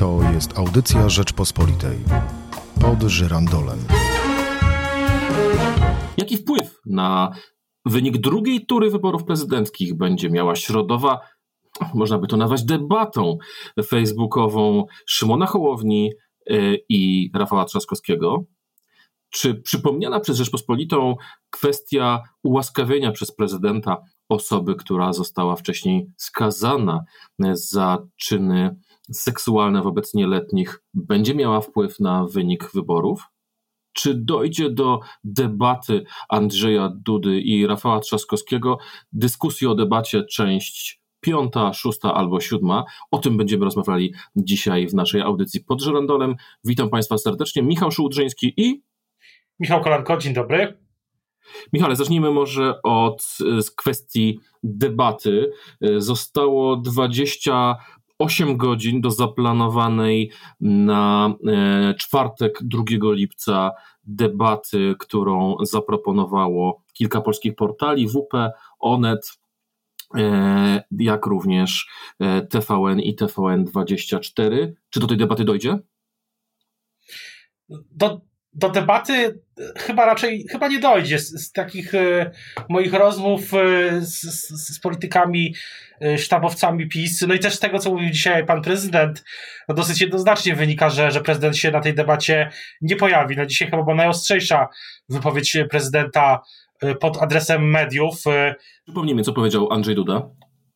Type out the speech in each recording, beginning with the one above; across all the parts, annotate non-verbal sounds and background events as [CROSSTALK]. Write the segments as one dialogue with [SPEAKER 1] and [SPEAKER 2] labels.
[SPEAKER 1] To jest audycja Rzeczpospolitej. Pod żyrandolem.
[SPEAKER 2] Jaki wpływ na wynik drugiej tury wyborów prezydenckich będzie miała środowa, można by to nazwać debatą facebookową Szymona Hołowni y, i Rafała Trzaskowskiego? Czy przypomniana przez Rzeczpospolitą kwestia ułaskawienia przez prezydenta osoby, która została wcześniej skazana za czyny seksualne wobec nieletnich, będzie miała wpływ na wynik wyborów? Czy dojdzie do debaty Andrzeja Dudy i Rafała Trzaskowskiego? Dyskusji o debacie, część piąta, szósta albo siódma. O tym będziemy rozmawiali dzisiaj w naszej audycji pod żerandolem. Witam Państwa serdecznie. Michał Szułdrzyński i
[SPEAKER 3] Michał Kolanko, dzień dobry.
[SPEAKER 2] Michale, zacznijmy może od kwestii debaty. Zostało 28 godzin do zaplanowanej na e, czwartek 2 lipca debaty, którą zaproponowało kilka polskich portali, WP, Onet, e, jak również e, TVN i TVN24. Czy do tej debaty dojdzie?
[SPEAKER 3] Do, do debaty chyba raczej chyba nie dojdzie. Z, z takich e, moich rozmów e, z, z, z, politykami, e, sztabowcami PiS, no i też z tego, co mówił dzisiaj pan prezydent, no dosyć jednoznacznie wynika, że, że prezydent się na tej debacie nie pojawi. No dzisiaj chyba była najostrzejsza wypowiedź prezydenta e, pod adresem mediów. E,
[SPEAKER 2] Przypomnijmy, co powiedział Andrzej Duda.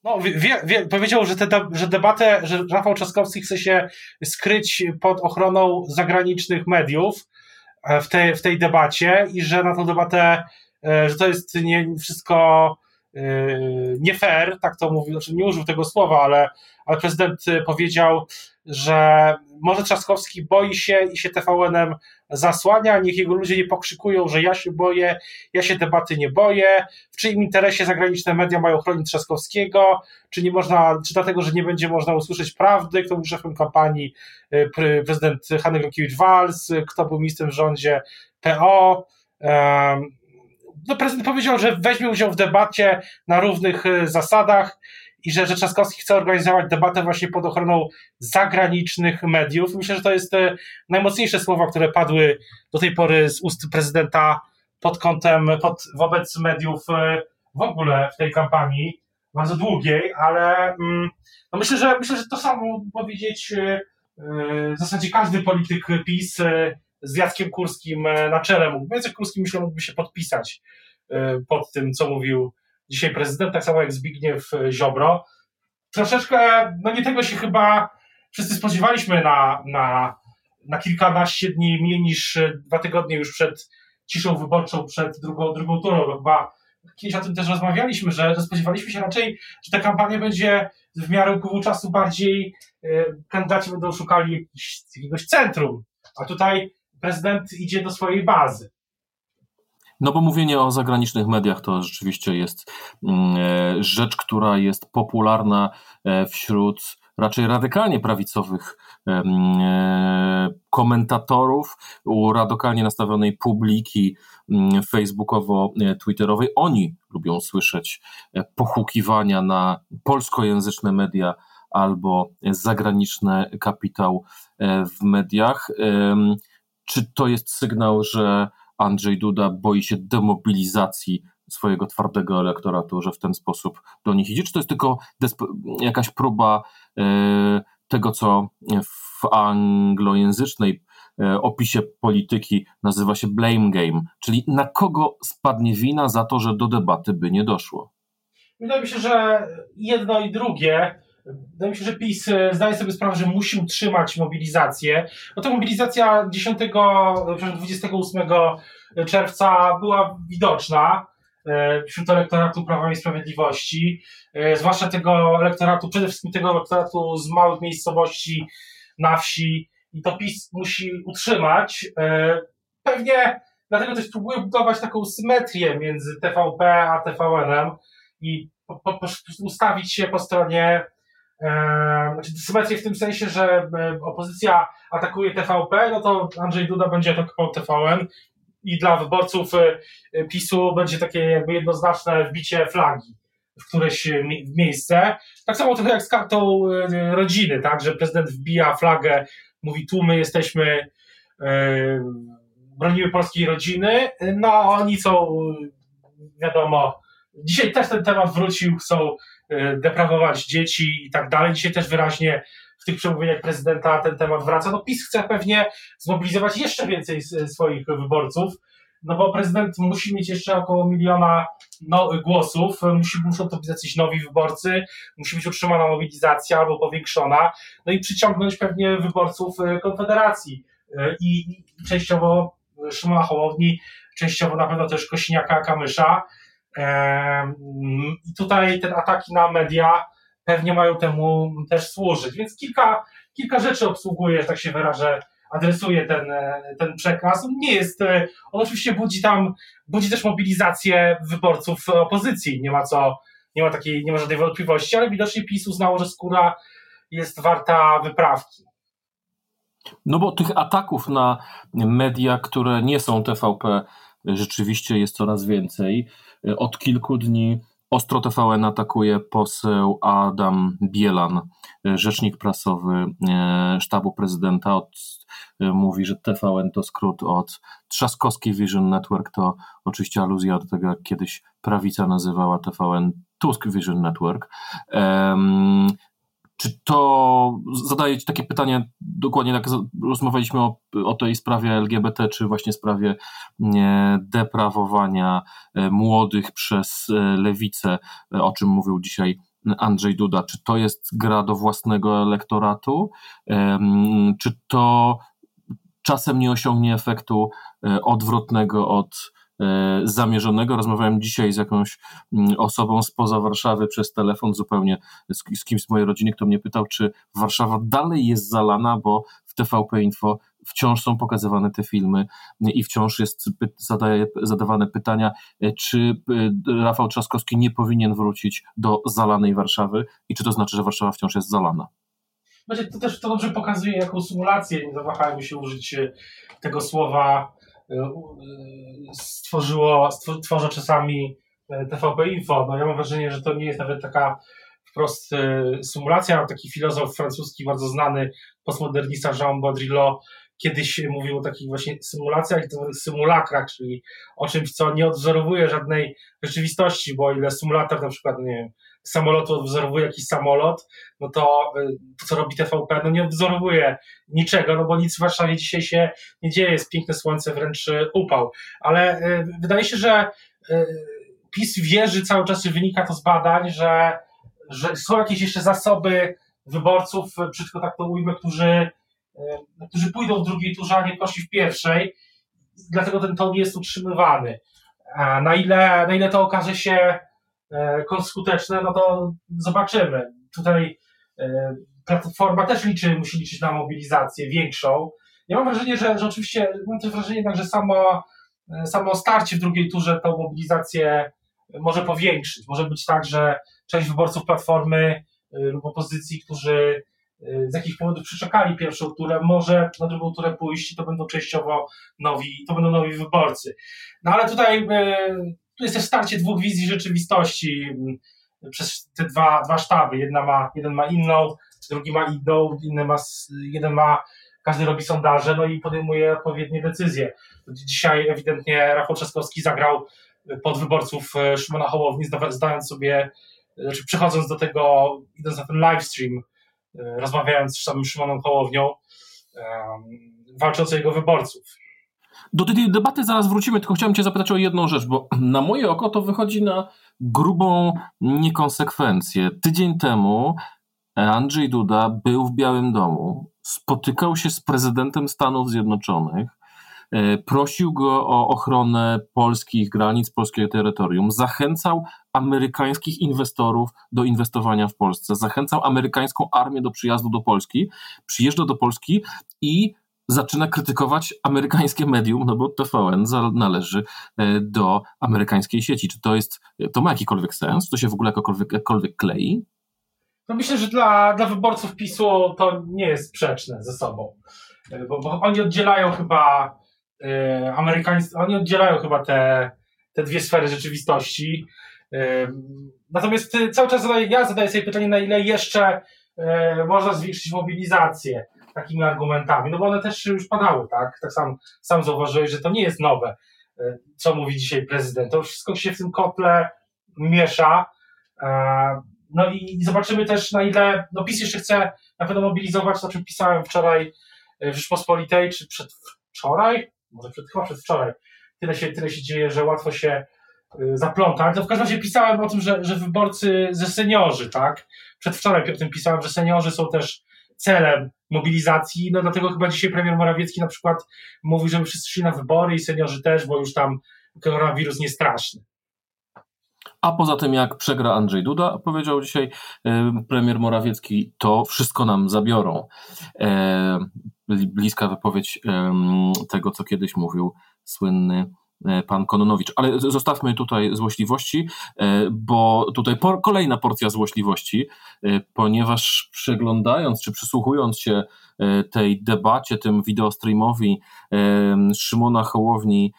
[SPEAKER 3] No, wie, wie, powiedział, że, te, że debatę, że Rafał Trzaskowski chce się skryć pod ochroną zagranicznych mediów, E, w tej, w tej debacie i że na tą debatę, e, że to jest nie, wszystko e, nie fair, tak to mówił, znaczy nie użył tego słowa, ale, ale prezydent powiedział, że może Trzaskowski boi się i się TVN-em zasłania, niech jego ludzie nie pokrzykują, że ja się boję, ja się debaty nie boję, w czyim interesie zagraniczne media mają chronić Trzaskowskiego, czy nie można, czy dlatego, że nie będzie można usłyszeć prawdy, kto był szefem kampanii y, prezydent Hanny Gronkiewicz-Walc, kto był ministrem w rządzie PO, no prezydent powiedział, że weźmie udział w debacie na równych y, zasadach i że, że Trzaskowski chce organizować debatę właśnie pod ochroną zagranicznych mediów. Myślę, że to jest najmocniejsze słowa, które padły do tej pory z ust prezydenta pod kątem, pod, wobec mediów e, w ogóle w tej kampanii, bardzo długiej, ale mm, no myślę, że myślę, że to samo powiedzieć e, e, w zasadzie każdy polityk PiS z Jackiem Kurskim na czele mógł. Jacek Kurski myślę mógłby się podpisać pod tym, co mówił dzisiaj prezydent, tak samo jak Zbigniew Ziobro. Troszeczkę, no nie tego się chyba wszyscy spodziewaliśmy na, na, na kilkanaście dni, mniej niż dwa tygodnie już przed ciszą wyborczą, przed drugą, drugą turą. Chyba kiedyś o tym też rozmawialiśmy, że, spodziewaliśmy się raczej, że ta kampania będzie w miarę upływu czasu bardziej y, kandydaci będą szukali jakiegoś centrum, a tutaj prezydent idzie do swojej bazy.
[SPEAKER 2] No bo mówienie o zagranicznych mediach to rzeczywiście jest mm, e, rzecz, która jest popularna e, wśród raczej radykalnie prawicowych e, komentatorów, u radykalnie nastawionej publiki mm, facebookowo-twitterowej. Oni lubią słyszeć pochukiwania na polskojęzyczne media albo zagraniczny kapitał w mediach. Czy to jest sygnał, że Andrzej Duda boi się demobilizacji swojego twardego elektoratu, że w ten sposób do nich idzie? Czy to jest tylko jakaś próba e, tego, co w anglojęzycznej e, opisie polityki nazywa się blame game, czyli na kogo spadnie wina za to, że do debaty by nie doszło?
[SPEAKER 3] Wydaje mi się, że jedno i drugie. Wydaje mi się, że PiS e, zdaje sobie sprawę, że musi utrzymać mobilizację. No to mobilizacja 10, 28 czerwca była widoczna e, wśród elektoratu Prawa i Sprawiedliwości, e, zwłaszcza tego elektoratu, przede wszystkim tego elektoratu z małych miejscowości na wsi i to PiS musi utrzymać. Pewnie dlatego też próbuje budować taką symetrię między TVP a TVN-em i po, po, po, ustawić się po stronie znaczy symetrię w tym sensie, że e, opozycja atakuje TVP, no to Andrzej Duda będzie atakował TVN i dla wyborców e, PiSu będzie takie jakby jednoznaczne wbicie flagi. w któreś miejsce. Tak samo trochę jak z kartą rodziny, tak, że prezydent wbija flagę, mówi tu my jesteśmy, bronimy polskiej rodziny, no oni są, wiadomo, dzisiaj też ten temat wrócił, chcą deprawować dzieci i tak dalej. Dzisiaj też wyraźnie w tych przemówieniach prezydenta ten temat wraca. No PiS chce pewnie zmobilizować jeszcze więcej swoich wyborców, no bo prezydent musi mieć jeszcze około miliona no, głosów, musi, muszą to być jacyś nowi wyborcy, musi być utrzymana mobilizacja albo powiększona, no i przyciągnąć pewnie wyborców e, Konfederacji e, i, i częściowo Szymona Hołowni, częściowo na pewno też Kosiniaka Kamysza. I tutaj te ataki na media pewnie mają temu też służyć. Więc kilka, kilka rzeczy obsługuje, że tak się wyrażę, adresuje ten, ten przekaz. On nie jest, on oczywiście budzi tam, budzi też mobilizację wyborców opozycji, nie ma co, nie ma takiej, nie ma żadnej wątpliwości, ale widocznie PiS uznało, że skóra jest warta wyprawki.
[SPEAKER 2] No bo tych ataków na media, które nie są TVP, rzeczywiście jest coraz więcej. Od kilku dni Ostro TVN atakuje poseł Adam Bielan, rzecznik prasowy e, sztabu prezydenta. Od, e, mówi, że TVN to skrót od Trzaskowski Vision Network. To oczywiście aluzja do tego, jak kiedyś prawica nazywała TVN Tusk Vision Network. Czy to zadaje Ci takie pytanie, dokładnie jak rozmawialiśmy o, o tej sprawie LGBT, czy właśnie sprawie deprawowania e, młodych przez e, lewicę, e, o czym mówił dzisiaj Andrzej Duda. Czy to jest gra do własnego elektoratu, czy to czasem nie osiągnie efektu odwrotnego od E, zamierzonego. Rozmawiałem dzisiaj z jakąś mm, osobą spoza Warszawy przez telefon, zupełnie z, z kimś z mojej rodziny, kto mnie pytał, czy Warszawa dalej jest zalana, bo w TVP Info wciąż są pokazywane te filmy i wciąż jest zadaje, zadawane pytania, e, czy e, Rafał Trzaskowski nie powinien wrócić do zalanej Warszawy i czy to znaczy, że Warszawa wciąż jest zalana.
[SPEAKER 3] Znaczy, to też to dobrze pokazuje jaką symulację, nie zawahajmy się użyć tego słowa stworzyło, stworzy czasami e, TVP Info. No ja mam wrażenie, że to nie jest nawet taka wprost e, symulacja. Taki filozof francuski bardzo znany, postmodernista Jean Baudrillot kiedyś mówił o takich właśnie symulacjach symulakrach, czyli o czymś, co nie odwzorowuje żadnej rzeczywistości, bo ile symulator na przykład, nie wiem, samolotu odwzorowuje jakiś samolot, no to y, to, co robi TVP, no nie odwzorowuje niczego, no bo nic w Warszawie dzisiaj się nie dzieje, jest piękne słońce, wręcz y, upał. Ale y, wydaje się, że PiS wierzy cały czas, wynika to z badań, że, że są jakieś jeszcze zasoby wyborców, brzydko tak to ujmę, którzy, którzy pójdą w drugiej turze, a nie poszli w pierwszej, dlatego ten ton jest utrzymywany. Na ile, na ile to okaże się skuteczne, no to zobaczymy. Tutaj e, platforma też liczy, musi liczyć na mobilizację większą. Ja mam wrażenie, że, że oczywiście, mam też wrażenie że samo, e, samo starcie w drugiej turze tą mobilizację może powiększyć. Może być tak, że część wyborców Platformy lub opozycji, którzy z jakichś powodów przeczekali pierwszą turę, może na drugą turę pójść i to będą częściowo nowi, to będą nowi wyborcy. No ale tutaj tu jest też starcie dwóch wizji rzeczywistości mm, przez te dwa, dwa sztaby. Jedna ma, jeden ma inną, drugi ma inną, inny ma, jeden ma, każdy robi sondaże, no i podejmuje odpowiednie decyzje. Dzisiaj ewidentnie Rafał Trzaskowski zagrał pod wyborców e, Szymona Hołowni, zdając sobie, znaczy przechodząc do tego, idąc na ten live stream, e, rozmawiając z samym Szymonem Hołownią, walcząc o jego wyborców.
[SPEAKER 2] Do tej debaty zaraz wrócimy, tylko chciałem Cię zapytać o jedną rzecz, bo [CLEARS THROAT] na moje oko to wychodzi na grubą niekonsekwencję. Tydzień temu Andrzej Duda był w Białym Domu, spotykał się z prezydentem Stanów Zjednoczonych, e, prosił go o ochronę polskich granic, polskiego terytorium, zachęcał amerykańskich inwestorów do inwestowania w Polsce, zachęcał amerykańską armię do przyjazdu do Polski, przyjeżdża do Polski i zaczyna krytykować amerykańskie medium, no bo TVN należy e, do amerykańskiej sieci. Czy to jest, to ma jakikolwiek sens? To się w ogóle jakkolwiek, jakkolwiek klei?
[SPEAKER 3] No myślę, że dla, dla wyborców PiSu to nie jest sprzeczne ze sobą, e, bo, bo oni oddzielają chyba e, amerykańscy, oni oddzielają chyba te, te dwie sfery rzeczywistości. Natomiast cały czas zadaję, ja zadaję sobie pytanie, na ile jeszcze można zwiększyć mobilizację takimi argumentami, no bo one też już padały, tak? Tak sam, sam zauważyłeś, że to nie jest nowe, co mówi dzisiaj prezydent. To wszystko się w tym kotle miesza. No i zobaczymy też, na ile no PiS jeszcze chce na pewno mobilizować, o czym pisałem wczoraj w Rzeczpospolitej, czy przedwczoraj? Może przed, chyba przedwczoraj. Tyle się, tyle się dzieje, że łatwo się zaplątać. To w każdym razie pisałem o tym, że, że wyborcy ze seniorzy, tak? Przedwczoraj o tym pisałem, że seniorzy są też celem mobilizacji, no dlatego chyba dzisiaj premier Morawiecki na przykład mówi, żeby wszyscy szli na wybory i seniorzy też, bo już tam koronawirus nie straszny.
[SPEAKER 2] A poza tym, jak przegra Andrzej Duda, powiedział dzisiaj premier Morawiecki, to wszystko nam zabiorą. Bliska wypowiedź tego, co kiedyś mówił słynny pan Kononowicz. Ale zostawmy tutaj złośliwości, e, bo tutaj kolejna porcja złośliwości, ponieważ przeglądając czy przysłuchując się tej debacie, tym wideostreamowi Szymona Hołowni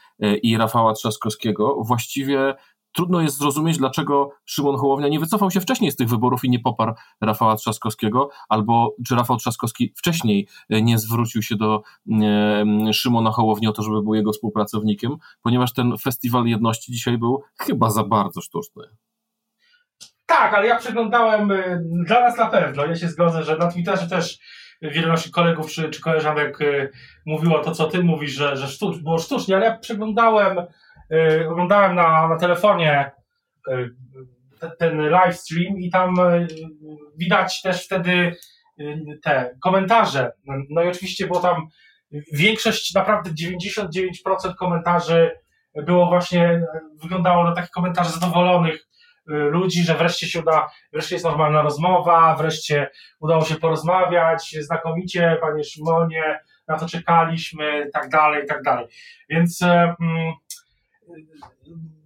[SPEAKER 2] i Rafała Trzaskowskiego, właściwie trudno jest zrozumieć, dlaczego Szymon Hołownia nie wycofał się wcześniej z tych wyborów i nie poparł Rafała Trzaskowskiego, albo czy Rafał Trzaskowski wcześniej e, nie zwrócił się do e, Szymona Hołowni o to, żeby był jego współpracownikiem, ponieważ ten festiwal jedności dzisiaj był chyba za bardzo sztuczny.
[SPEAKER 3] Tak, ale ja przeglądałem, e, dla nas na pewno, ja się zgodzę, że na Twitterze też wielu naszych kolegów czy, czy koleżanek mówiło to, co ty mówisz, że, że sztucz, było sztucznie, ale ja przeglądałem oglądałem na, na telefonie y, ten live stream i tam y, widać też wtedy te komentarze. No i oczywiście było tam większość, naprawdę 99% komentarzy było właśnie, wyglądało na takich komentarzy zadowolonych ludzi, że wreszcie się uda, wreszcie jest normalna rozmowa, wreszcie udało się porozmawiać, znakomicie, panie Szymonie, na to czekaliśmy, tak dalej, tak dalej. Więc mm,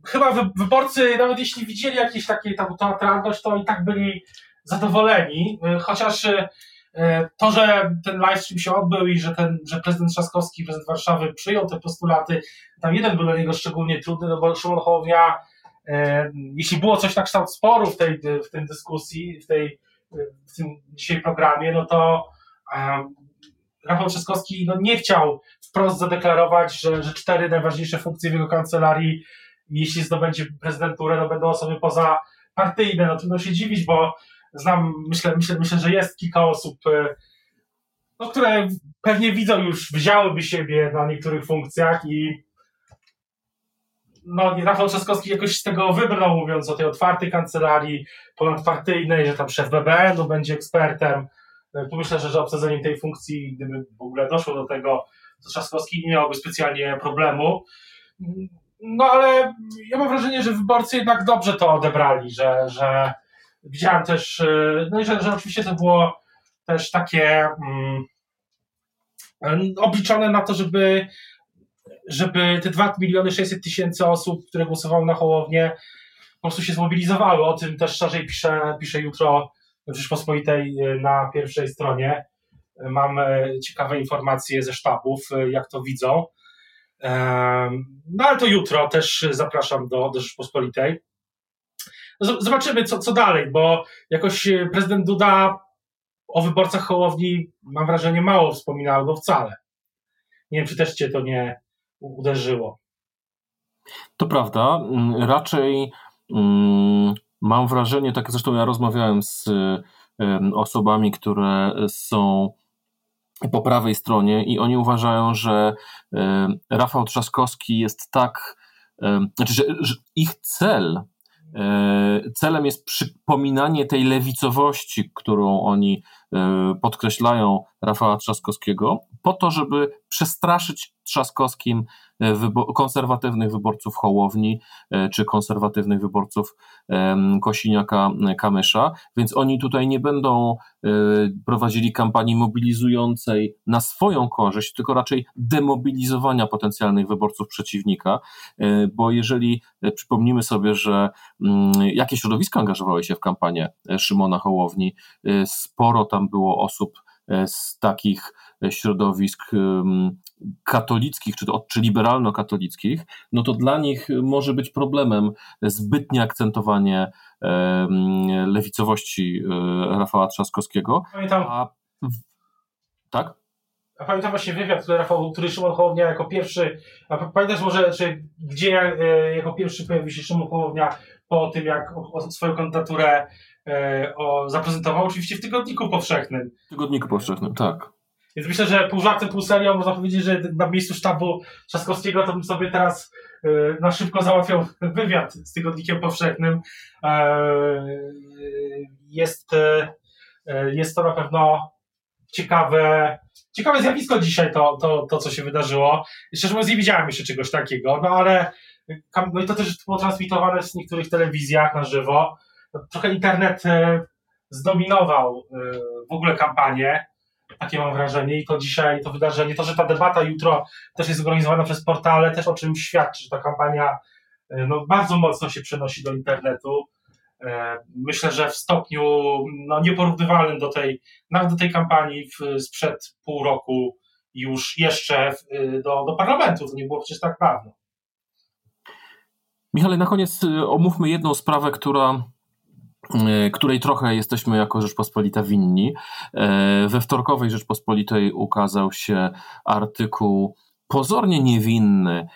[SPEAKER 3] chyba wyborcy, nawet jeśli widzieli jakieś takie tam teatralność, to i tak byli zadowoleni, chociaż e, to, że ten livestream się odbył i że, ten, że prezydent Trzaskowski, prezydent Warszawy przyjął te postulaty, tam jeden był dla niego szczególnie trudny, no bo Szymon Hołownia, jeśli było coś na kształt sporu w tej, w tej dyskusji, w, tej, w tym dzisiaj programie, no to Rafał Trzaskowski no, nie chciał wprost zadeklarować, że, że cztery najważniejsze funkcje w jego kancelarii, jeśli zdobędzie prezydenturę, no będą osoby pozapartyjne. No trudno się dziwić, bo znam, myślę, myślę, myślę że jest kilka osób, e, no, które pewnie widzą już, wzięłyby siebie na niektórych funkcjach i no, Rafał Trzaskowski jakoś z tego wybrnął, mówiąc o tej otwartej kancelarii ponadpartyjnej, że tam szef BBN-u będzie ekspertem. E, tu myślę, że, że obsadzeniem tej funkcji, gdyby w ogóle doszło do tego, to Trzaskowski nie miałby specjalnie problemu. No ale ja mam wrażenie, że wyborcy jednak dobrze to odebrali, że, że widziałem też, e, no i że, że oczywiście to było też takie um, obliczone na to, żeby, żeby te 2 miliony 600 tysięcy osób, które głosowały na Hołownię, po prostu się zmobilizowały. O tym też szerzej pisze, pisze jutro w Rzeczpospolitej e, na pierwszej stronie. Mam e, ciekawe informacje ze sztabów, e, jak to widzą. No ale to jutro też zapraszam do, do Rzeczpospolitej. Zobaczymy, co, co dalej, bo jakoś prezydent Duda o wyborcach Hołowni, mam wrażenie, mało wspominał, albo wcale. Nie wiem, czy też cię to nie uderzyło.
[SPEAKER 2] To prawda. Mm, raczej mm, Mam wrażenie, tak zresztą ja rozmawiałem z osobami, które są po prawej stronie i oni uważają, że Rafał Trzaskowski jest tak, znaczy, że, że ich cel, e, celem jest przypominanie tej lewicowości, którą oni e, podkreślają Rafała Trzaskowskiego, po to, żeby przestraszyć Trzaskowskim E, konserwatywnych wyborców Hołowni e, czy konserwatywnych wyborców Kosiniaka-Kamysza, więc oni tutaj nie będą e, prowadzili kampanii mobilizującej na swoją korzyść, tylko raczej demobilizowania potencjalnych wyborców przeciwnika, bo jeżeli przypomnimy sobie, że mm, jakie środowiska angażowały się w kampanię Szymona Hołowni, sporo tam było osób z takich środowisk katolickich, czy, czy liberalno-katolickich, no to dla nich może być problemem zbytnie akcentowanie lewicowości Rafała Trzaskowskiego.
[SPEAKER 3] Pamiętam,
[SPEAKER 2] a, tak?
[SPEAKER 3] A pamiętam właśnie wywiad, który, Rafał, który Szymon Hołownia jako pierwszy, a pamiętasz może, czy gdzie e, jako pierwszy pojawił się Szymon Hołownia po tym, jak swoją kandydaturę e, o, zaprezentował? Oczywiście w Tygodniku Powszechnym.
[SPEAKER 2] W Tygodniku Powszechnym, tak.
[SPEAKER 3] Więc myślę, że pół żartem, pół serią można powiedzieć, że na miejscu sztabu Trzaskowskiego to bym sobie teraz e, na szybko załatwiał [LAUGHS] wywiad z Tygodnikiem Powszechnym. E, jest, e, jest to na pewno ciekawe, ciekawe zjawisko dzisiaj, to, to, to co się wydarzyło. Szczerze mówiąc, nie widziałem jeszcze czegoś takiego, no ale no i to też było transmitowane w niektórych telewizjach na żywo. Trochę internet zdominował w ogóle kampanię. Takie mam wrażenie i to dzisiaj, to wydarzenie, to, że ta debata jutro też jest zorganizowana przez portale, też o czym świadczy, że ta kampania no, bardzo mocno się przenosi do internetu. E, myślę, że w stopniu no, nieporównywalnym do tej, nawet do tej kampanii w, sprzed pół roku już jeszcze w, do, do parlamentu. To nie było przecież tak dawno.
[SPEAKER 2] Michale, na koniec omówmy jedną sprawę, która której trochę jesteśmy jako Rzeczpospolita winni. E, we wtorkowej Rzeczpospolitej ukazał się artykuł pozornie niewinny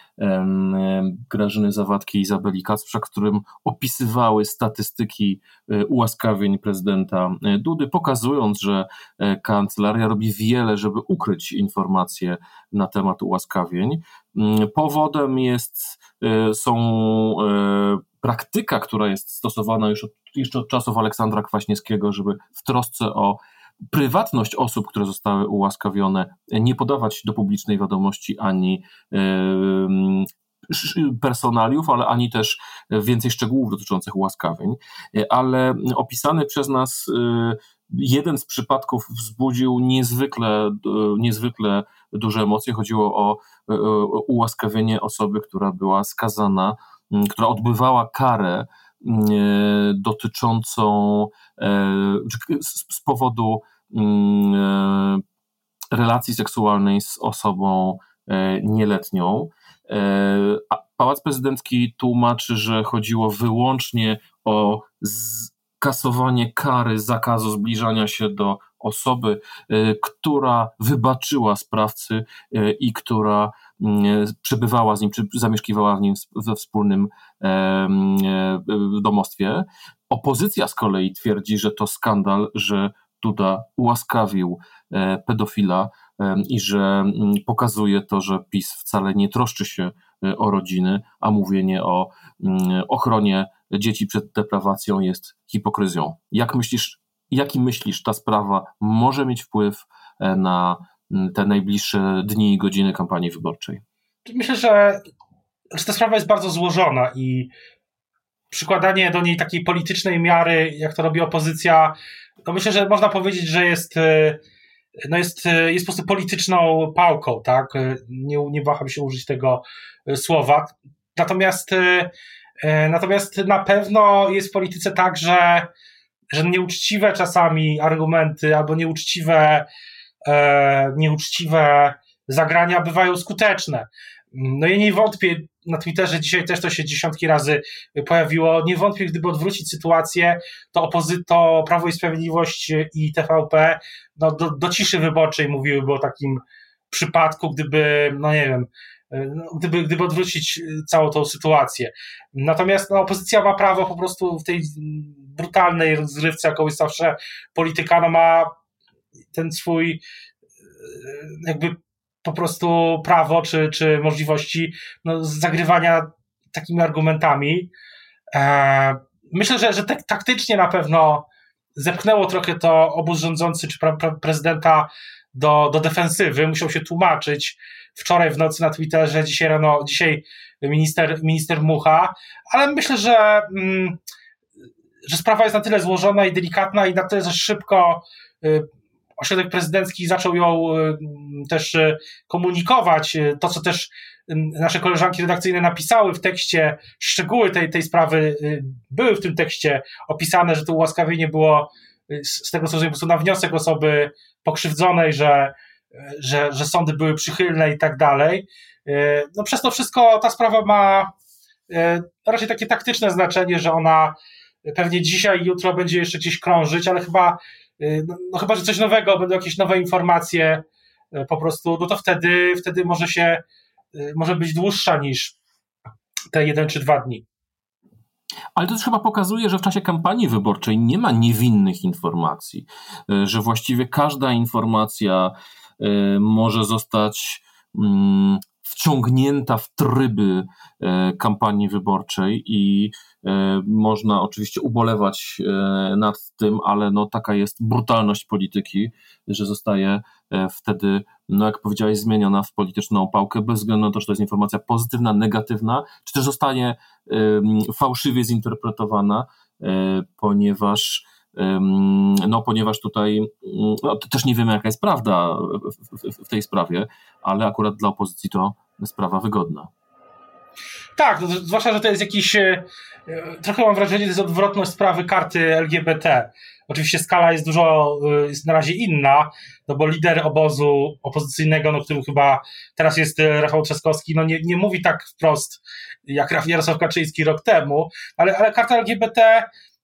[SPEAKER 2] Grażyny Zawadki i Izabeli Kacprza, którym opisywały statystyki e, ułaskawień prezydenta e, Dudy, pokazując, że e, kancelaria robi wiele, żeby ukryć informacje na temat ułaskawień. Mm, powodem jest, są praktyka, która jest stosowana już od, jeszcze od czasów Aleksandra Kwaśniewskiego, żeby w trosce o prywatność osób, które zostały ułaskawione, nie podawać do publicznej wiadomości ani personaliów, ale ani też więcej szczegółów dotyczących ułaskawień. Ale opisany przez nas y, jeden z przypadków wzbudził niezwykle, niezwykle duże emocje. Chodziło o ułaskawienie osoby, która była skazana, która odbywała karę dotyczącą z powodu Mm, e, relacji seksualnej z osobą e, nieletnią. E, Pałac Prezydencki tłumaczy, że chodziło wyłącznie o kasowanie kary zakazu zbliżania się do osoby, która wybaczyła sprawcy i która mm, przebywała z nim, czy zamieszkiwała z nim we wspólnym domostwie. Opozycja z kolei twierdzi, że to skandal, że Duda ułaskawił e, pedofila e, i że mm, pokazuje to, że PiS wcale nie troszczy się e, o rodziny, a mówienie o mm, ochronie dzieci przed deprawacją jest hipokryzją. Jak myślisz, jaki myślisz, ta sprawa może mieć wpływ na mm, te najbliższe dni i godziny kampanii wyborczej?
[SPEAKER 3] Myślę, że, ta sprawa jest bardzo złożona i przykładanie do niej takiej politycznej miary, jak to robi opozycja, to myślę, że można powiedzieć, że jest, e, no jest, e, jest po prostu polityczną pałką, tak? E, nie, nie waham się użyć tego słowa. Natomiast, natomiast na pewno jest w polityce tak, że, że nieuczciwe czasami argumenty albo nieuczciwe, nieuczciwe zagrania bywają skuteczne. No ja nie wątpię, na Twitterze dzisiaj też to się dziesiątki razy pojawiło. Nie wątpię, gdyby odwrócić sytuację, to, opozy- to Prawo i Sprawiedliwość i TVP no, do, do ciszy wyborczej mówiłyby o takim przypadku, gdyby, no nie wiem, gdyby, gdyby odwrócić całą tą sytuację. Natomiast no, opozycja ma prawo po prostu w tej brutalnej rozgrywce, jaką jest zawsze polityka, no ma ten swój jakby po prostu prawo czy, czy możliwości no, zagrywania takimi argumentami. E, myślę, że, że tak, taktycznie na pewno zepchnęło trochę to obóz rządzący czy pre, pre, prezydenta do, do defensywy. Musiał się tłumaczyć wczoraj w nocy na Twitterze, dzisiaj rano, dzisiaj minister, minister Mucha, ale myślę, że, mm, że sprawa jest na tyle złożona i delikatna i na tyle szybko y, ośrodek prezydencki zaczął ją y, też y, komunikować. To, co też nasze koleżanki redakcyjne napisały w tekście, szczegóły tej, tej sprawy były w tym tekście opisane, że to ułaskawienie było z tego co rozumiem, po prostu na wniosek osoby pokrzywdzonej, że, że, że sądy były przychylne i tak dalej. No przez to wszystko ta sprawa ma raczej takie taktyczne znaczenie, że ona pewnie dzisiaj i jutro będzie jeszcze gdzieś krążyć, ale chyba, no, no chyba, że coś nowego, będą jakieś nowe informacje po prostu, no to wtedy, wtedy może się, może być dłuższa niż te jeden czy dwa dni.
[SPEAKER 2] Ale to też chyba pokazuje, że w czasie kampanii wyborczej nie ma niewinnych informacji, e, że właściwie każda informacja e, może zostać mm, wciągnięta w tryby e, kampanii wyborczej i można oczywiście ubolewać nad tym, ale no taka jest brutalność polityki, że zostaje wtedy, no jak powiedziałeś, zmieniona w polityczną pałkę, bez względu na to, czy to jest informacja pozytywna, negatywna, czy też zostanie fałszywie zinterpretowana, e, ponieważ no, ponieważ tutaj no, też nie wiemy, jaka jest prawda w, w, tej sprawie, ale akurat dla opozycji to sprawa wygodna.
[SPEAKER 3] Tak, no, zwłaszcza, że to jest jakiś. E, trochę mam wrażenie, że to jest odwrotność sprawy karty LGBT. Oczywiście skala jest dużo, e, jest na razie inna, no bo lider obozu opozycyjnego, no którym chyba teraz jest e, Rafał Trzaskowski, no nie, nie mówi tak wprost jak Jarosław Kaczyński rok temu, ale, ale karta LGBT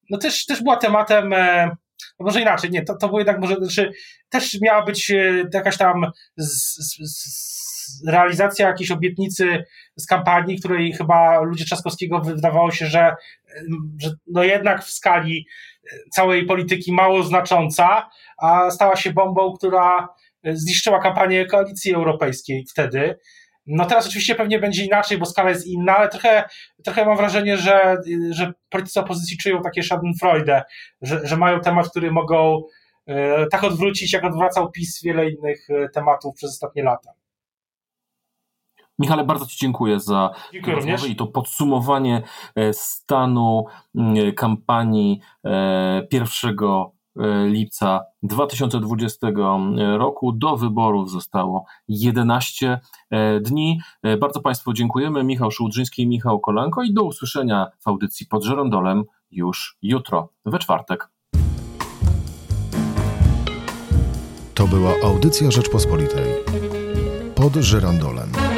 [SPEAKER 3] no też, też była tematem. No może inaczej, nie, to, to było jednak może, znaczy, też miała być jakaś tam z, z, z realizacja jakiejś obietnicy z kampanii, której chyba ludzie Trzaskowskiego wydawało się, że, że no jednak w skali całej polityki mało znacząca, a stała się bombą, która zniszczyła kampanię koalicji europejskiej wtedy. No teraz oczywiście pewnie będzie inaczej, bo skala jest inna, ale trochę, trochę mam wrażenie, że, że politycy opozycji czują takie schadenfreude, że, że mają temat, który mogą e, tak odwrócić, jak odwracał PiS wiele innych e, tematów przez ostatnie lata.
[SPEAKER 2] Michale, bardzo Ci dziękuję za
[SPEAKER 3] dziękuję rozmowę
[SPEAKER 2] i to podsumowanie e, stanu kampanii 1 e, lipca 2020 roku. Do wyborów zostało 11 dni. Bardzo Państwu dziękujemy. Michał Szułdrzyński i Michał Kolanko i do usłyszenia w audycji pod żerondolem już jutro, we czwartek.
[SPEAKER 1] To była audycja Rzeczpospolitej pod żerandolem.